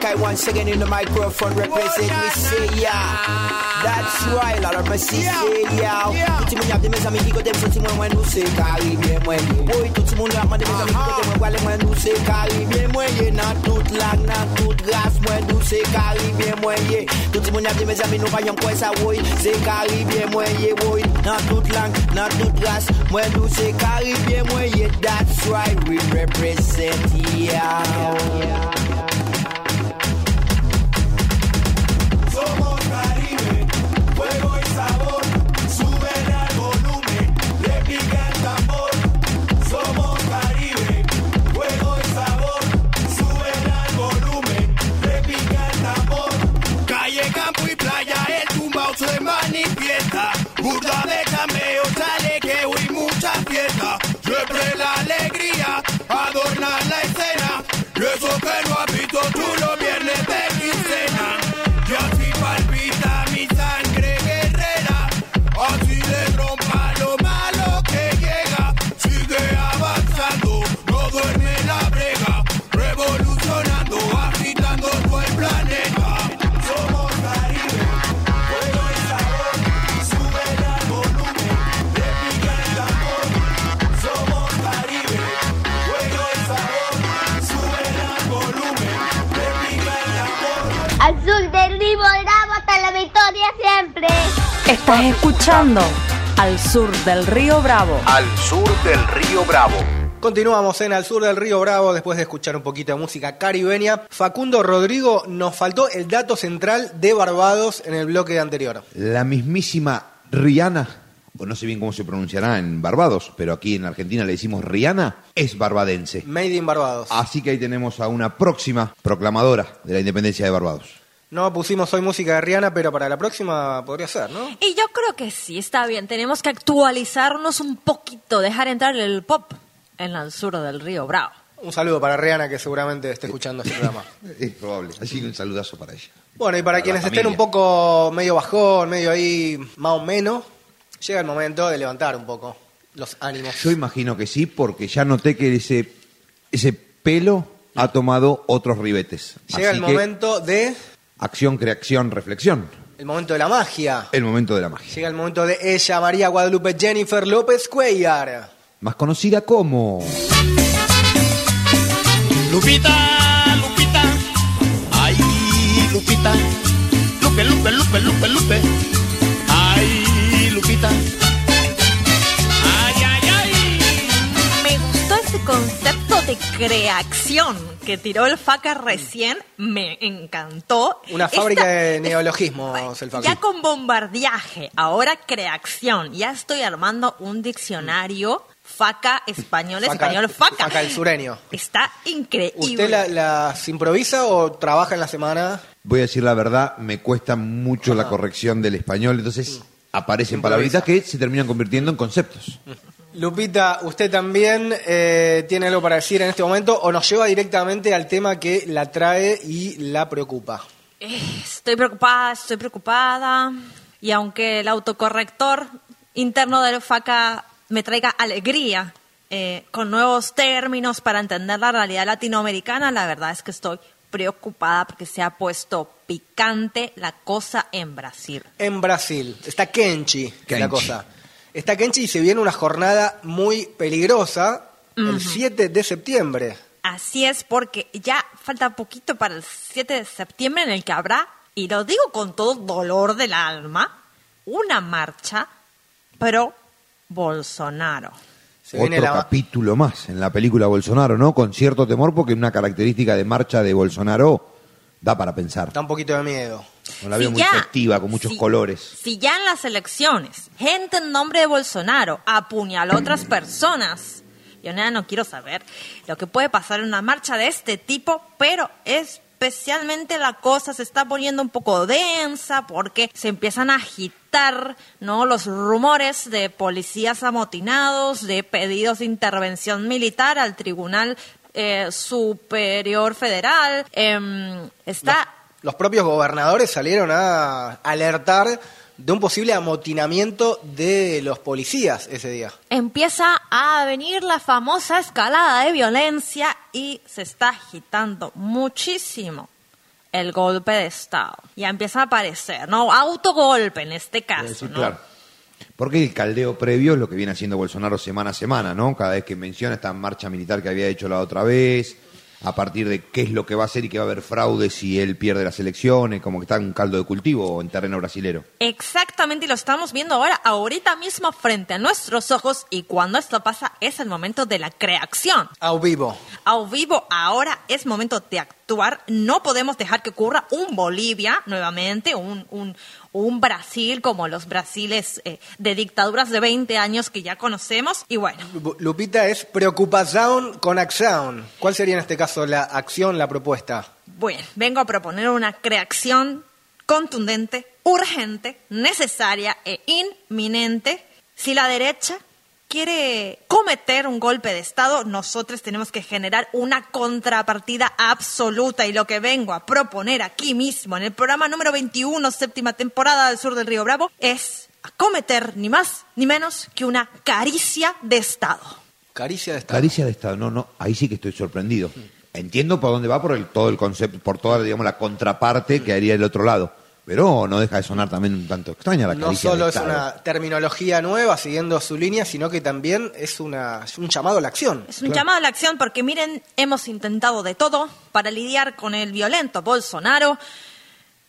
Malachi once again in the microphone represent me say yeah. That's why, Lord of mercy say yeah. Tuti mwenye abde meza mi higo dem senti mwen mwen nou se karibye mwen ye. Boy tuti mwenye abde meza mi higo dem mwen wale mwen nou se karibye mwen ye. Nan tout lag, nan tout ras mwen nou se karibye mwen ye. Tuti mwenye abde meza mi nou vayan kwen sa woy. Se karibye mwen ye woy. Nan tout na nan tout ras mwen nou se karibye mwen ye. That's why we represent yeah, yeah. Burda de Estás escuchando al sur del río Bravo. Al sur del río Bravo. Continuamos en Al Sur del Río Bravo después de escuchar un poquito de música caribeña. Facundo Rodrigo, nos faltó el dato central de Barbados en el bloque anterior. La mismísima Rihanna, o no sé bien cómo se pronunciará en Barbados, pero aquí en Argentina le decimos Rihanna, es barbadense. Made in Barbados. Así que ahí tenemos a una próxima proclamadora de la independencia de Barbados. No pusimos hoy música de Rihanna, pero para la próxima podría ser, ¿no? Y yo creo que sí, está bien. Tenemos que actualizarnos un poquito, dejar entrar el pop en el sur del río Bravo. Un saludo para Rihanna que seguramente esté escuchando este programa. [laughs] Es probable. Así que un saludazo para ella. Bueno, y para, Para quienes estén un poco medio bajón, medio ahí más o menos, llega el momento de levantar un poco los ánimos. Yo imagino que sí, porque ya noté que ese, ese pelo ha tomado otros ribetes. Llega Así el que, momento de... Acción, creación, reflexión. El momento de la magia. El momento de la magia. Llega el momento de ella, María Guadalupe Jennifer López Cuellar. Más conocida como... Lupita, Lupita, ay, Lupita, Lupe, Lupe, Lupe, Lupe, Lupe, ay, Lupita, creación que tiró el Faca recién. Me encantó. Una Esta- fábrica de neologismos, [laughs] el Facu. Ya con bombardeaje, ahora creación. Ya estoy armando un diccionario faca español, español faca. Faca el sureño. Está increíble. ¿Usted la- las improvisa o trabaja en la semana? Voy a decir la verdad, me cuesta mucho la corrección del español, entonces aparecen Improvisa. palabritas que se terminan convirtiendo en conceptos. Lupita, ¿usted también eh, tiene algo para decir en este momento o nos lleva directamente al tema que la trae y la preocupa? Eh, Estoy preocupada, estoy preocupada. Y aunque el autocorrector interno del FACA me traiga alegría eh, con nuevos términos para entender la realidad latinoamericana, la verdad es que estoy preocupada porque se ha puesto picante la cosa en Brasil. En Brasil. Está Kenchi, es la Kenchi. cosa. Está Kenchi y se viene una jornada muy peligrosa el Ujú. 7 de septiembre. Así es, porque ya falta poquito para el 7 de septiembre en el que habrá, y lo digo con todo dolor del alma, una marcha pro Bolsonaro. Se viene Otro la- capítulo más en la película Bolsonaro, ¿no? Con cierto temor porque una característica de marcha de Bolsonaro da para pensar. Da un poquito de miedo. No la veo Si muy ya- festiva, con muchos si- colores. Si ya en las elecciones gente en nombre de Bolsonaro apuñaló a otras personas, yo nada no quiero saber lo que puede pasar en una marcha de este tipo, pero especialmente la cosa se está poniendo un poco densa porque se empiezan a agitar no los rumores de policías amotinados, de pedidos de intervención militar al Tribunal eh, Superior Federal. Em, está Los propios gobernadores salieron a alertar de un posible amotinamiento de los policías ese día. empieza a venir la famosa escalada de violencia y se está agitando muchísimo el golpe de Estado. Ya empieza a aparecer, ¿no? Autogolpe en este caso, Sí, ¿no? claro. Porque el caldeo previo es lo que viene haciendo Bolsonaro semana a semana, ¿no? Cada vez que menciona esta marcha militar que había hecho la otra vez, a partir de qué es lo que va a hacer y que va a haber fraude si él pierde las elecciones, como que está en un caldo de cultivo en terreno brasilero. Exactamente, y lo estamos viendo ahora, ahorita mismo frente a nuestros ojos, y cuando esto pasa es el momento de la creación. A vivo. A vivo, ahora es momento de actuar. No podemos dejar que ocurra un Bolivia nuevamente, un, un, un Brasil como los Brasiles eh, de dictaduras de 20 años que ya conocemos. Y bueno, Lu- Lupita es preocupación con acción. ¿Cuál sería en este caso la acción, la propuesta? bueno, vengo a proponer una creación contundente, urgente, necesaria e inminente. Si la derecha quiere cometer un golpe de Estado, nosotros tenemos que generar una contrapartida absoluta. Y lo que vengo a proponer aquí mismo, en el programa número 21, séptima temporada del Sur del Río Bravo, es acometer ni más ni menos que una caricia de Estado. Caricia de Estado. Caricia de Estado, no, no, ahí sí que estoy sorprendido. Entiendo por dónde va por el, todo el concepto, por toda, digamos, la contraparte que haría el otro lado. Pero no deja de sonar también un tanto extraña la No solo es una terminología nueva siguiendo su línea, sino que también es, una, es un llamado a la acción. Es un llamado a la acción porque miren, hemos intentado de todo para lidiar con el violento Bolsonaro.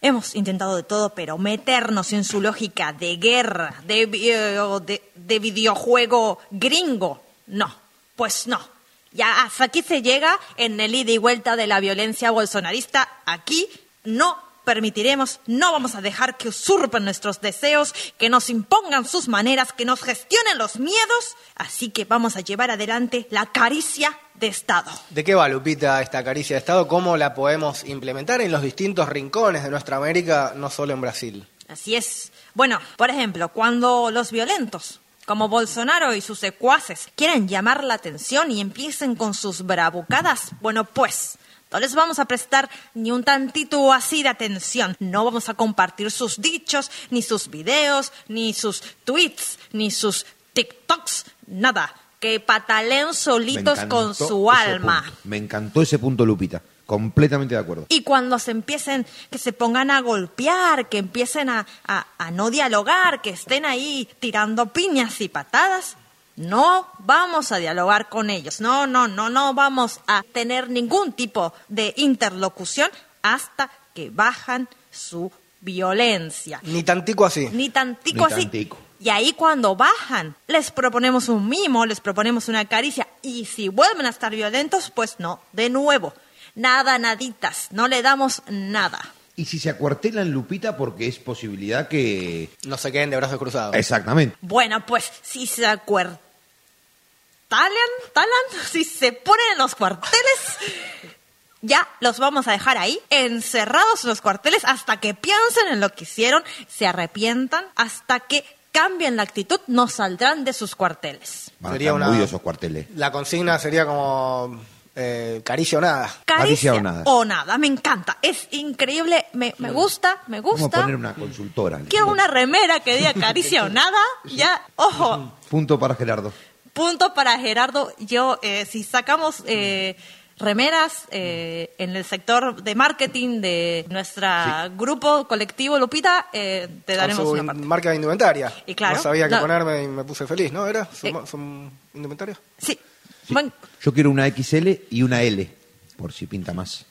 Hemos intentado de todo, pero meternos en su lógica de guerra, de, de, de videojuego gringo, no, pues no. Ya hasta aquí se llega en el ida y vuelta de la violencia bolsonarista. Aquí no permitiremos, no vamos a dejar que usurpen nuestros deseos, que nos impongan sus maneras, que nos gestionen los miedos. Así que vamos a llevar adelante la caricia de Estado. ¿De qué va, Lupita, esta caricia de Estado? ¿Cómo la podemos implementar en los distintos rincones de nuestra América, no solo en Brasil? Así es. Bueno, por ejemplo, cuando los violentos, como Bolsonaro y sus secuaces, quieren llamar la atención y empiecen con sus bravucadas, bueno, pues no les vamos a prestar ni un tantito así de atención. No vamos a compartir sus dichos, ni sus videos, ni sus tweets, ni sus TikToks, nada. Que pataleen solitos con su alma. punto. Me encantó ese punto, Lupita. Completamente de acuerdo. Y cuando se empiecen, que se pongan a golpear, que empiecen a, a, a no dialogar, que estén ahí tirando piñas y patadas, no vamos a dialogar con ellos. No, no, no, no vamos a tener ningún tipo de interlocución hasta que bajan su violencia. Ni tantico así. Ni tantico Ni así. tantico. Y ahí cuando bajan, les proponemos un mimo, les proponemos una caricia. Y si vuelven a estar violentos, pues no, de nuevo. Nada, naditas, no le damos nada. Y si se acuartelan, Lupita, porque es posibilidad que... No se queden de brazos cruzados. Exactamente. Bueno, pues si se acuerdan, talan, [laughs] si se ponen en los cuarteles, ya los vamos a dejar ahí, encerrados en los cuarteles, hasta que piensen en lo que hicieron, se arrepientan, hasta que cambien la actitud, no saldrán de sus cuarteles. Van a Sería una- esos cuarteles. La consigna sería como eh, caricia o nada. Caricia Caricia o nada. o nada, me encanta, es increíble, me, me gusta, me Vamos a gusta. poner una consultora. Quiero una remera que diga caricia o [laughs] nada, ya, ojo, Punto para Gerardo. Punto para Gerardo. Yo, eh, si sacamos eh, remeras eh, en el sector de marketing de nuestro grupo colectivo Lupita, eh, te daremos su una parte. marca de indumentaria. Y claro, No sabía qué no. ponerme y me puse feliz, ¿no? ¿Era? ¿Su, Eh. indumentaria? Sí. Bueno, Yo quiero una XL y una L, por si pinta más.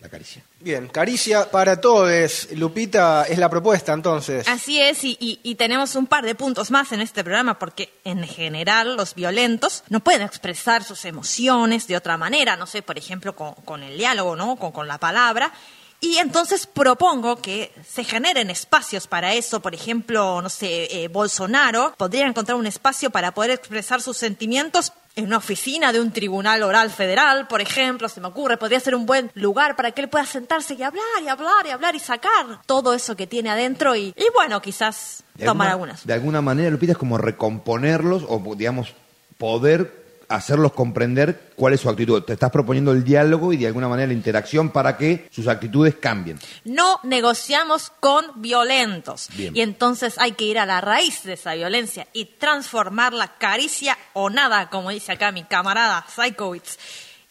La caricia. Bien, caricia para todos. Lupita, es la propuesta entonces. así es, y, y- y tenemos un par de puntos más en este programa, porque en general los violentos no pueden expresar sus emociones de otra manera, no sé, por ejemplo, con, con el diálogo, ¿no? Con, con la palabra. Y entonces propongo que se generen espacios para eso. Por ejemplo, no sé, eh, Bolsonaro podría encontrar un espacio para poder expresar sus sentimientos en una oficina de un tribunal oral federal, por ejemplo, se me ocurre, podría ser un buen lugar para que él pueda sentarse y hablar y hablar y hablar y sacar todo eso que tiene adentro y, y bueno, quizás De tomar alguna- algunas. De alguna manera, Lupita, es como recomponerlos o, digamos, poder hacerlos comprender cuál es su actitud. Te estás proponiendo el diálogo y de alguna manera la interacción para que sus actitudes cambien. No negociamos con violentos. Bien. Y entonces hay que ir a la raíz de esa violencia y transformar la caricia o nada, como dice acá mi camarada Psychowitz.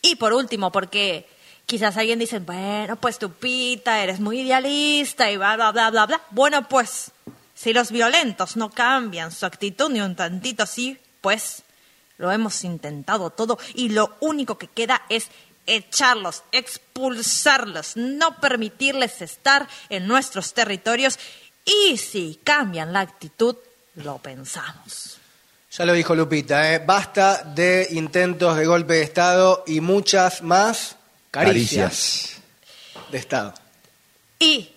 Y por último, porque quizás alguien dice, bueno, pues tu pita, eres muy idealista y bla, bla, bla, bla, bla. Bueno, pues, si los violentos no cambian su actitud ni un tantito así, pues lo hemos intentado todo y lo único que queda es echarlos, expulsarlos, no permitirles estar en nuestros territorios y si cambian la actitud, lo pensamos. Ya lo dijo Lupita, ¿eh? basta de intentos de golpe de Estado y muchas más caricias, de Estado. Y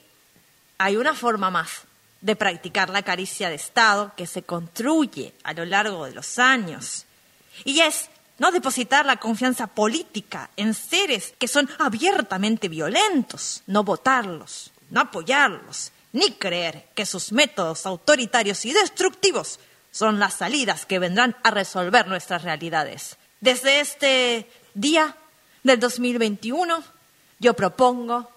hay una forma más de practicar la caricia de Estado que se construye a lo largo de los años. Y es no depositar la confianza política en seres que son abiertamente violentos, no votarlos, no apoyarlos, ni creer que sus métodos autoritarios y destructivos son las salidas que vendrán a resolver nuestras realidades. Desde este día del 2021, yo propongo,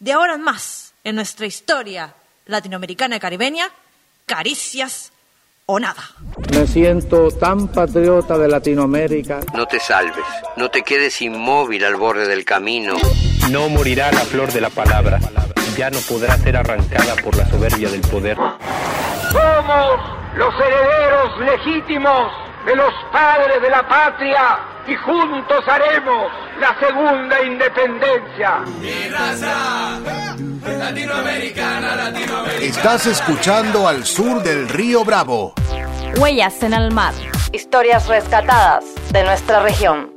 de ahora en más, en nuestra historia latinoamericana y caribeña, caricias o nada. Me siento tan patriota de Latinoamérica. No te salves, no te quedes inmóvil al borde del camino. No morirá la flor de la palabra, ya no podrá ser arrancada por la soberbia del poder. Somos los herederos legítimos de los padres de la patria y juntos haremos la segunda independencia. Mi raza latinoamericana, latinoamericana. Estás escuchando al sur del río Bravo. Huellas en el mar. Historias rescatadas de nuestra región.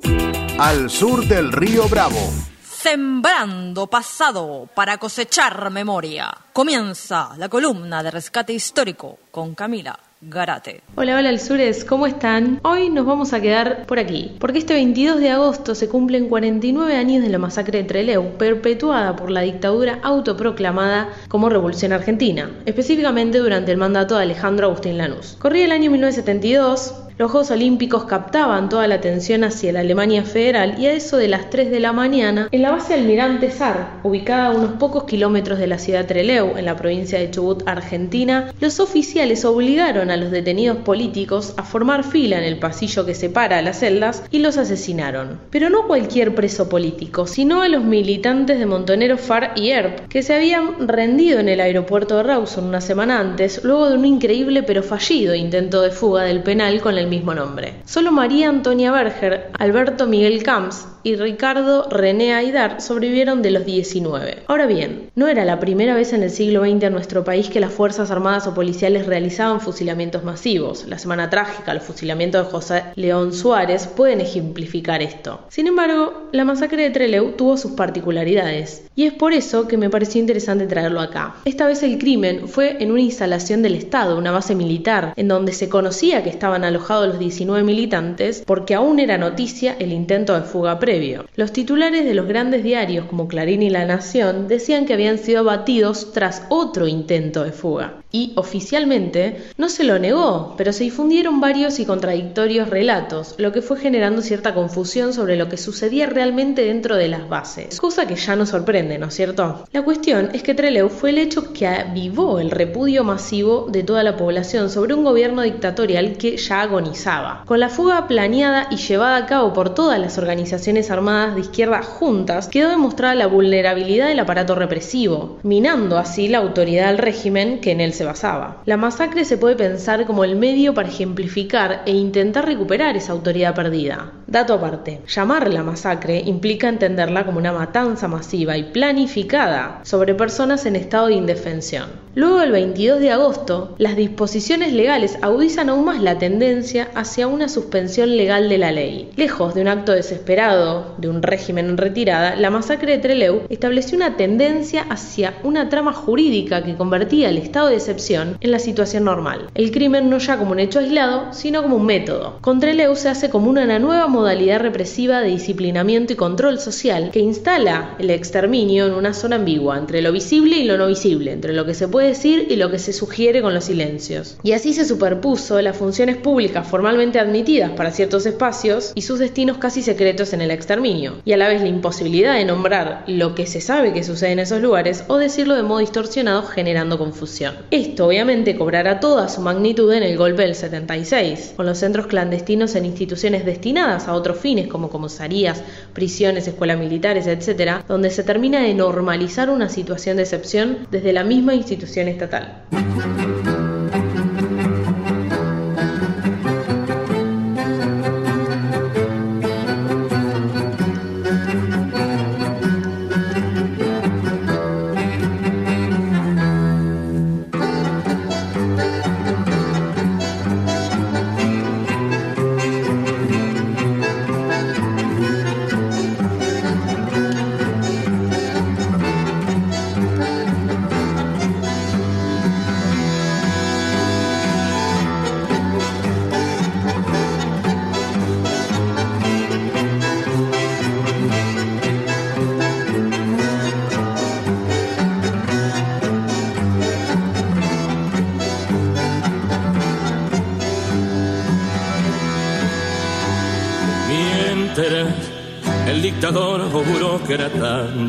Al sur del río Bravo. Sembrando pasado para cosechar memoria. Comienza la columna de rescate histórico con Camila Garate. Hola, hola, Alzures, ¿cómo están? Hoy nos vamos a quedar por aquí, porque este 22 de agosto se cumplen 49 años de la masacre de Trelew, perpetuada por la dictadura autoproclamada como Revolución Argentina, específicamente durante el mandato de Alejandro Agustín Lanús. Corría el año 1972, Los Juegos Olímpicos captaban toda la atención hacia la Alemania federal y a eso de las 3 de la mañana, en la base Almirante Sar, ubicada a unos pocos kilómetros de la ciudad Trelew, en la provincia de Chubut, Argentina, los oficiales obligaron a los detenidos políticos a formar fila en el pasillo que separa las celdas y los asesinaron. Pero no cualquier preso político, sino a los militantes de Montoneros FAR y ERP, que se habían rendido en el aeropuerto de Rawson una semana antes, luego de un increíble pero fallido intento de fuga del penal con mismo nombre. Solo María Antonia Berger, Alberto Miguel Camps y Ricardo René Aidar sobrevivieron de los 19. Ahora bien, no era la primera vez en el siglo XX en nuestro país que las Fuerzas Armadas o policiales realizaban fusilamientos masivos. La semana trágica, el fusilamiento de José León Suárez, pueden ejemplificar esto. Sin embargo, la masacre de Trelew tuvo sus particularidades, y es por eso que me pareció interesante traerlo acá. Esta vez el crimen fue en una instalación del Estado, una base militar, en donde se conocía que estaban alojados los 19 militantes, porque aún era noticia el intento de fuga previo. Los titulares de los grandes diarios como Clarín y La Nación decían que habían sido abatidos tras otro intento de fuga. Y oficialmente no se lo negó, pero se difundieron varios y contradictorios relatos, lo que fue generando cierta confusión sobre lo que sucedía realmente dentro de las bases. Cosa que ya no sorprende, ¿no es cierto? La cuestión es que Trelew fue el hecho que avivó el repudio masivo de toda la población sobre un gobierno dictatorial que ya agonizaba. Con la fuga planeada y llevada a cabo por todas las organizaciones armadas de izquierda juntas, quedó demostrada la vulnerabilidad del aparato represivo, minando así la autoridad del régimen que en él se basaba. La masacre se puede pensar como el medio para ejemplificar e intentar recuperar esa autoridad perdida. Dato aparte, llamarla masacre implica entenderla como una matanza masiva y planificada sobre personas en estado de indefensión. Luego del 22 de agosto, las disposiciones legales agudizan aún más la tendencia hacia una suspensión legal de la ley. Lejos de un acto desesperado de un régimen en retirada, la masacre de Trelew estableció una tendencia hacia una trama jurídica que convertía el estado de excepción en la situación normal. El crimen no ya como un hecho aislado, sino como un método. Con Trelew se hace como una nueva modalidad represiva de disciplinamiento y control social que instala el exterminio en una zona ambigua entre lo visible y lo no visible, entre lo que se puede decir y lo que se sugiere con los silencios. Y así se superpuso las funciones públicas formalmente admitidas para ciertos espacios y sus destinos casi secretos en el exterminio, y a la vez la imposibilidad de nombrar lo que se sabe que sucede en esos lugares o decirlo de modo distorsionado generando confusión. Esto obviamente cobrará toda su magnitud en el golpe del 76, con los centros clandestinos en instituciones destinadas a otros fines como comisarías, prisiones, escuelas militares, etc., donde se termina de normalizar una situación de excepción desde la misma institución estatal.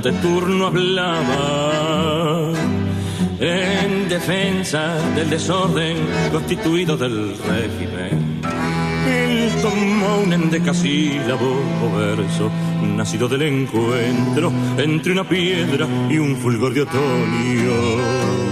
De turno hablaba en defensa del desorden constituido del régimen. Él tomó un endecasílabo verso nacido del encuentro entre una piedra y un fulgor de otoño.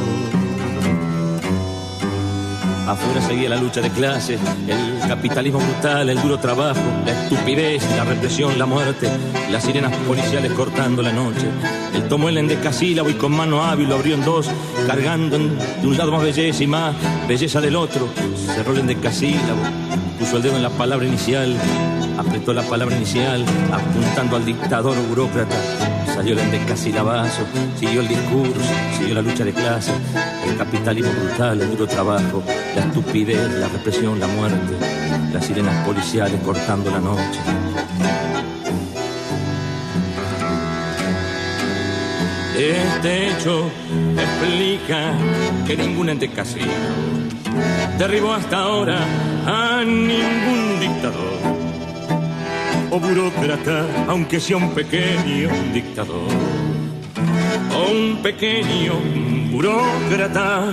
Afuera seguía la lucha de clases, el capitalismo brutal, el duro trabajo, la estupidez, la represión, la muerte, las sirenas policiales cortando la noche. Él tomó el endecasílabo y con mano hábil lo abrió en dos, cargando de un lado más belleza y más belleza del otro. Cerró el endecasílabo, puso el dedo en la palabra inicial, apretó la palabra inicial, apuntando al dictador burócrata. Salió el endecasilabazo, siguió el discurso, siguió la lucha de clases, el capitalismo brutal, el duro trabajo, la estupidez, la represión, la muerte, las sirenas policiales cortando la noche. Este hecho explica que ningún ente derribó hasta ahora a ningún dictador o burócrata, aunque sea un pequeño dictador o un pequeño burócrata.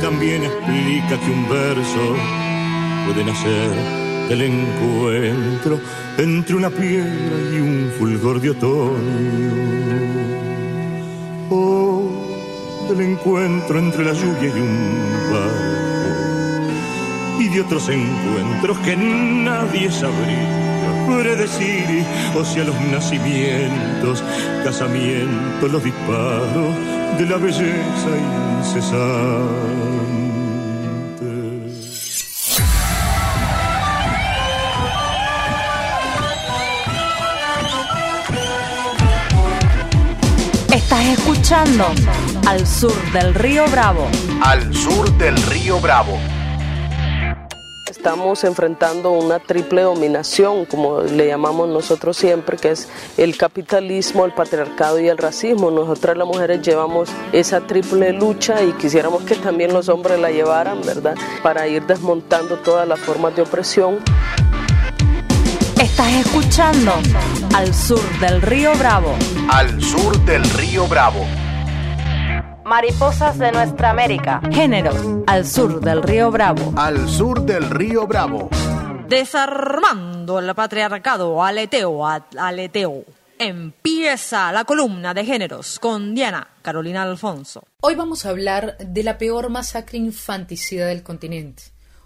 También explica que un verso puede nacer del encuentro entre una piedra y un fulgor de otoño. O del encuentro entre la lluvia y un barco. Y de otros encuentros que nadie sabría predecir, o sea, los nacimientos, casamientos, los disparos de la belleza incesante. Estás escuchando Al Sur del Río Bravo. Al sur del río Bravo. Estamos enfrentando una triple dominación, como le llamamos nosotros siempre, que es el capitalismo, el patriarcado y el racismo. Nosotras las mujeres llevamos esa triple lucha y quisiéramos que también los hombres la llevaran, ¿verdad? Para ir desmontando todas las formas de opresión. Estás escuchando Al Sur del Río Bravo. Al sur del río Bravo. Mariposas de nuestra América. Géneros. Al sur del Río Bravo. Al sur del río Bravo. Desarmando el patriarcado, aleteo, a- aleteo. Empieza la columna de géneros con Diana Carolina Alfonso. Hoy vamos a hablar de la peor masacre infanticida del continente,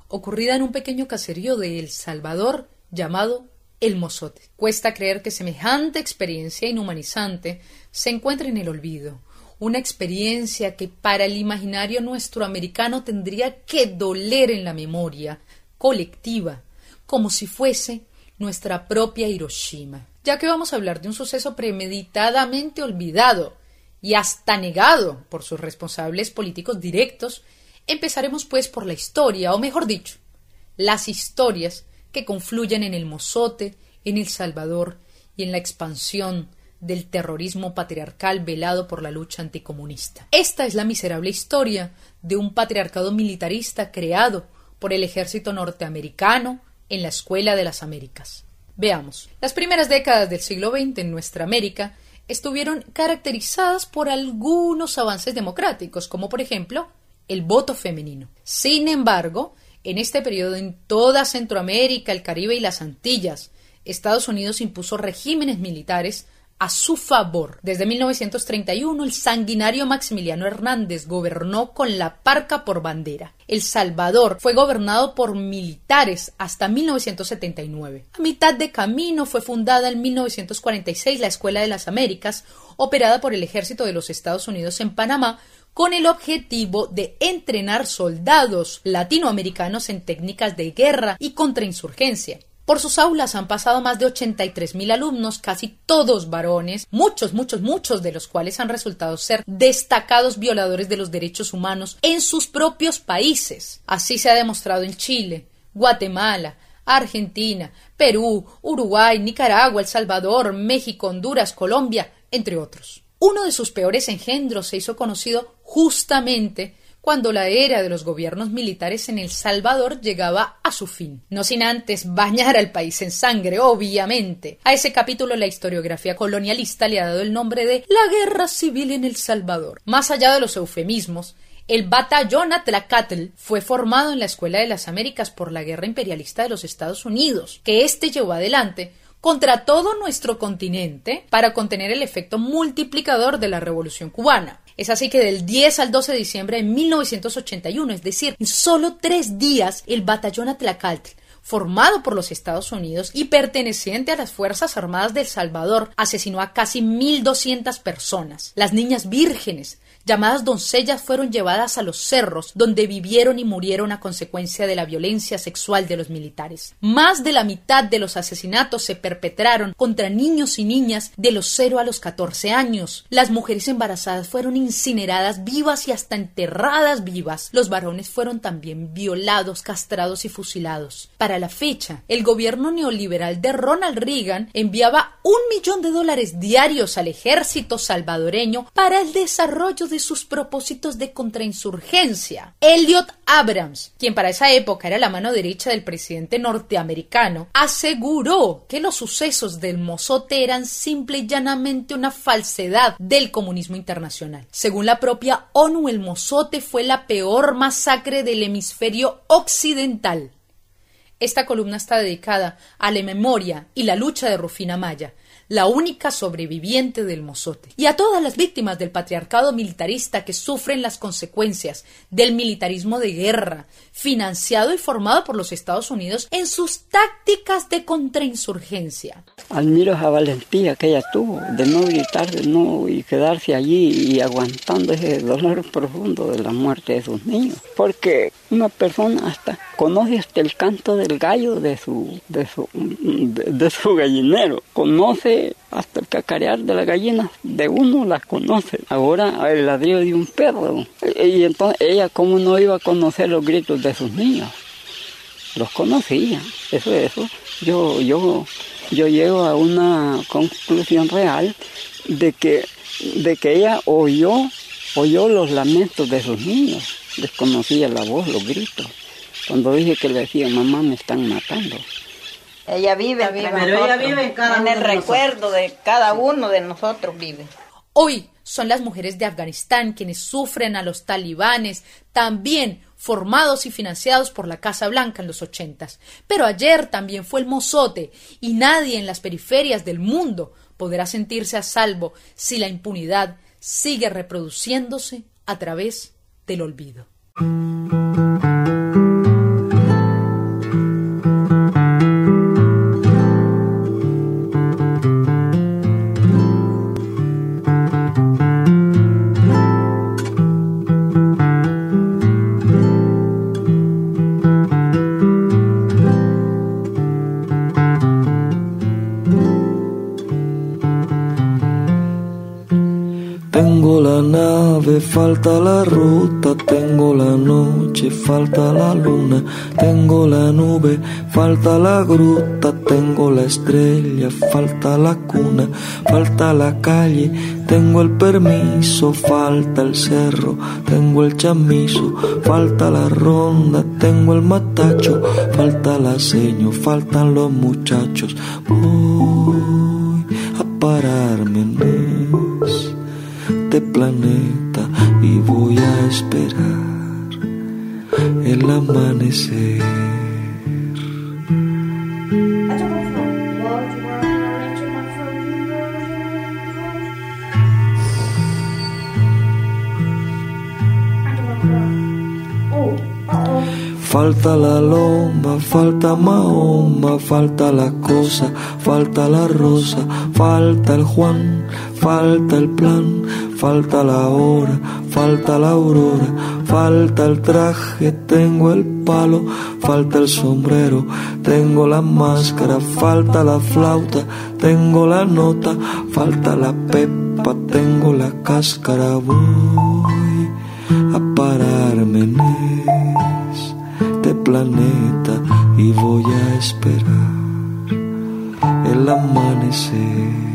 ocurrida en un pequeño caserío de El Salvador llamado El Mozote. Cuesta creer que semejante experiencia inhumanizante se encuentre en el olvido, una experiencia que para el imaginario nuestro americano tendría que doler en la memoria colectiva, como si fuese nuestra propia Hiroshima. Ya que vamos a hablar de un suceso premeditadamente olvidado y hasta negado por sus responsables políticos directos, empezaremos pues por la historia, o mejor dicho, las historias que confluyen en el Mozote, en El Salvador y en la expansión del terrorismo patriarcal velado por la lucha anticomunista. Esta es la miserable historia de un patriarcado militarista creado por el ejército norteamericano en la Escuela de las Américas. Veamos. Las primeras décadas del siglo XX en nuestra América estuvieron caracterizadas por algunos avances democráticos, como por ejemplo el voto femenino. Sin embargo, en este periodo en toda Centroamérica, el Caribe y las Antillas, Estados Unidos impuso regímenes militares a su favor. Desde 1931, el sanguinario Maximiliano Hernández gobernó con la parca por bandera. El Salvador fue gobernado por militares hasta 1979. A mitad de camino fue fundada en 1946 la Escuela de las Américas, operada por el Ejército de los Estados Unidos en Panamá, con el objetivo de entrenar soldados latinoamericanos en técnicas de guerra y contrainsurgencia. Por sus aulas han pasado más de 83.000 alumnos, casi todos varones, muchos, muchos, muchos de los cuales han resultado ser destacados violadores de los derechos humanos en sus propios países. Así se ha demostrado en Chile, Guatemala, Argentina, Perú, Uruguay, Nicaragua, El Salvador, México, Honduras, Colombia, entre otros. Uno de sus peores engendros se hizo conocido justamente cuando la era de los gobiernos militares en El Salvador llegaba a su fin. No sin antes bañar al país en sangre, obviamente. A ese capítulo la historiografía colonialista le ha dado el nombre de la Guerra Civil en El Salvador. Más allá de los eufemismos, el batallón Atlacatl fue formado en la Escuela de las Américas por la guerra imperialista de los Estados Unidos, que éste llevó adelante contra todo nuestro continente para contener el efecto multiplicador de la Revolución cubana. Es así que del 10 al 12 de diciembre de 1981, es decir, en solo tres días, el batallón Atlacatl formado por los Estados Unidos y perteneciente a las Fuerzas Armadas de El Salvador, asesinó a casi 1.200 personas. Las niñas vírgenes, llamadas doncellas, fueron llevadas a los cerros, donde vivieron y murieron a consecuencia de la violencia sexual de los militares. Más de la mitad de los asesinatos se perpetraron contra niños y niñas de los 0 a los 14 años. Las mujeres embarazadas fueron incineradas vivas y hasta enterradas vivas. Los varones fueron también violados, castrados y fusilados. Para la fecha, el gobierno neoliberal de Ronald Reagan enviaba un millón de dólares diarios al ejército salvadoreño para el desarrollo de sus propósitos de contrainsurgencia. Elliot Abrams, quien para esa época era la mano derecha del presidente norteamericano, aseguró que los sucesos del Mozote eran simple y llanamente una falsedad del comunismo internacional. Según la propia ONU, el Mozote fue la peor masacre del hemisferio occidental. Esta columna está dedicada a la memoria y la lucha de Rufina Maya, la única sobreviviente del Mozote, y a todas las víctimas del patriarcado militarista que sufren las consecuencias del militarismo de guerra, financiado y formado por los Estados Unidos en sus tácticas de contrainsurgencia. Admiro esa valentía que ella tuvo de no gritar, de no y quedarse allí y aguantando ese dolor profundo de la muerte de sus niños. Porque una persona hasta conoce hasta el canto del gallo de su, de su, de, su gallinero, conoce hasta el cacarear de las gallinas de uno las conoce. Ahora el ladrillo de un perro. Y entonces ella cómo no iba a conocer los gritos de sus niños. Los conocía. Eso eso. Yo yo yo llego a una conclusión real de que de que ella oyó oyó los lamentos de sus niños. Desconocía la voz, los gritos. Cuando dije que le decía, mamá, me están matando. Ella vive, vive, pero ella nosotros. vive en cada en uno el de recuerdo de cada uno de nosotros vive. Hoy son las mujeres de Afganistán quienes sufren a los talibanes, también formados y financiados por la Casa Blanca en los ochentas. Pero ayer también fue el mozote y nadie en las periferias del mundo podrá sentirse a salvo si la impunidad sigue reproduciéndose a través del olvido. Falta la ruta, tengo la noche, falta la luna, tengo la nube, falta la gruta, tengo la estrella, falta la cuna, falta la calle, tengo el permiso, falta el cerro, tengo el chamizo, falta la ronda, tengo el matacho, falta la seño, faltan los muchachos, voy a pararme en este planeta y voy a esperar el amanecer. Falta la lomba, falta Mahoma, falta la cosa, falta la rosa, falta el Juan, falta el plan, falta la hora, falta la aurora, falta el traje, tengo el palo, falta el sombrero, tengo la máscara, falta la flauta, tengo la nota, falta la pepa, tengo la cáscara, voy a pararme en este planeta y voy a esperar el amanecer.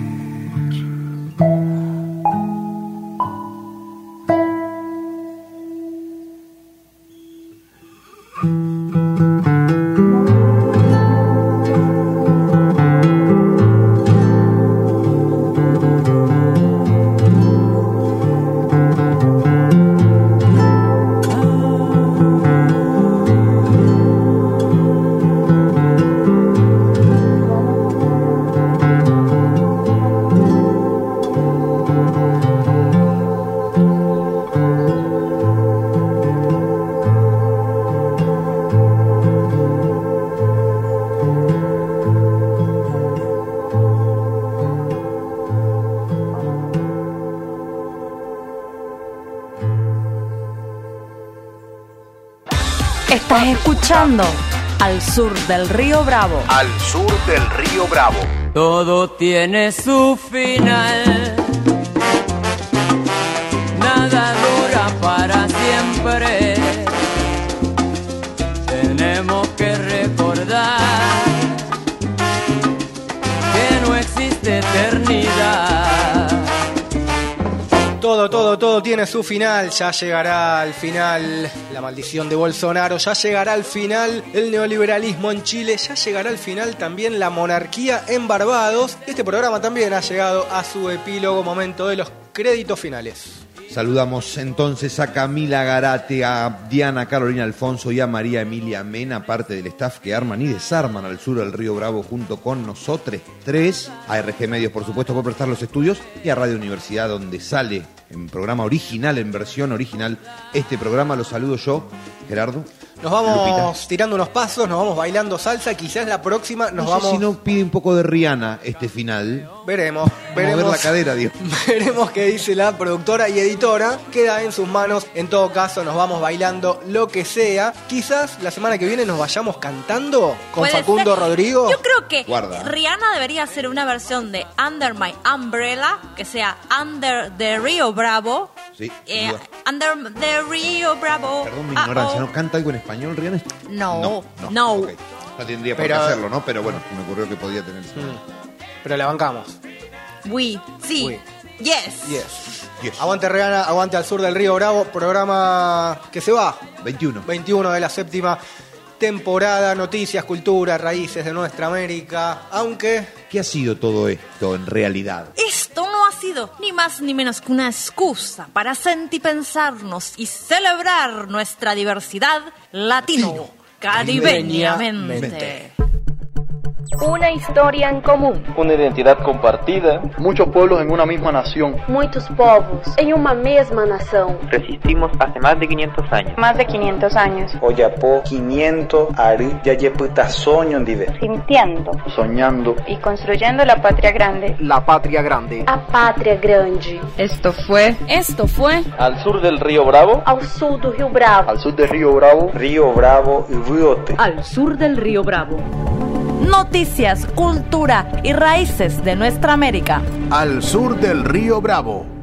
Escuchando Al Sur del Río Bravo. Al sur del río Bravo. Todo tiene su final. Todo, tiene su final, ya llegará al final la maldición de Bolsonaro, ya llegará al final el neoliberalismo en Chile, ya llegará al final también la monarquía en Barbados. Este programa también ha llegado a su epílogo, momento de los créditos finales. Saludamos entonces a Camila Garate, a Diana Carolina Alfonso y a María Emilia Mena, parte del staff que arman y desarman al sur del Río Bravo junto con nosotros tres, a RG Medios por supuesto por prestar los estudios y a Radio Universidad donde sale en programa original, en versión original, este programa. Lo saludo yo, Gerardo. Nos vamos Lupita. tirando unos pasos, nos vamos bailando salsa, quizás la próxima nos no sé vamos... si no pide un poco de Rihanna este final. Veremos, veremos. ver la cadera, Dios. [laughs] Veremos qué dice la productora y editora. Queda en sus manos. En todo caso, nos vamos bailando lo que sea. Quizás la semana que viene nos vayamos cantando con Facundo ser. Rodrigo. Yo creo que Guarda. Rihanna debería hacer una versión de Under My Umbrella, que sea Under the Rio Bravo. Sí, Eh, under the Rio Bravo. Perdón mi Ah, ignorancia, oh. ¿no canta algo en español, Rihanna? No, No, no. no, ok. No tendría por Pero- qué hacerlo, ¿no? Pero bueno, me ocurrió que podía tener. Pero la bancamos. We, sí. We. Yes. Yes. Aguante Rihanna, aguante al sur del Río Bravo. Programa que se va. 21. 21 de la séptima temporada. Noticias, cultura, raíces de nuestra América. Aunque. ¿Qué ha sido todo esto en realidad? Esto no ha sido ni más ni menos que una excusa para sentipensarnos y celebrar nuestra diversidad latino-caribeñamente. Una historia en común. Una identidad compartida. Muchos pueblos en una misma nación. Muitos povos em uma mesma nação. Resistimos hace más de 500 años. Más de 500 años. Oyapo 500 ari yayeputa soño ndive. Sintiendo Soñando. y construyendo la patria grande. La patria grande. A pátria grande. Esto fue. Esto fue. Al sur del río Bravo. Ao sul do Rio Bravo. Al sur del río Bravo. Río Bravo y. Al sur del Río Bravo. Noticias, cultura y raíces de nuestra América. Al sur del río Bravo.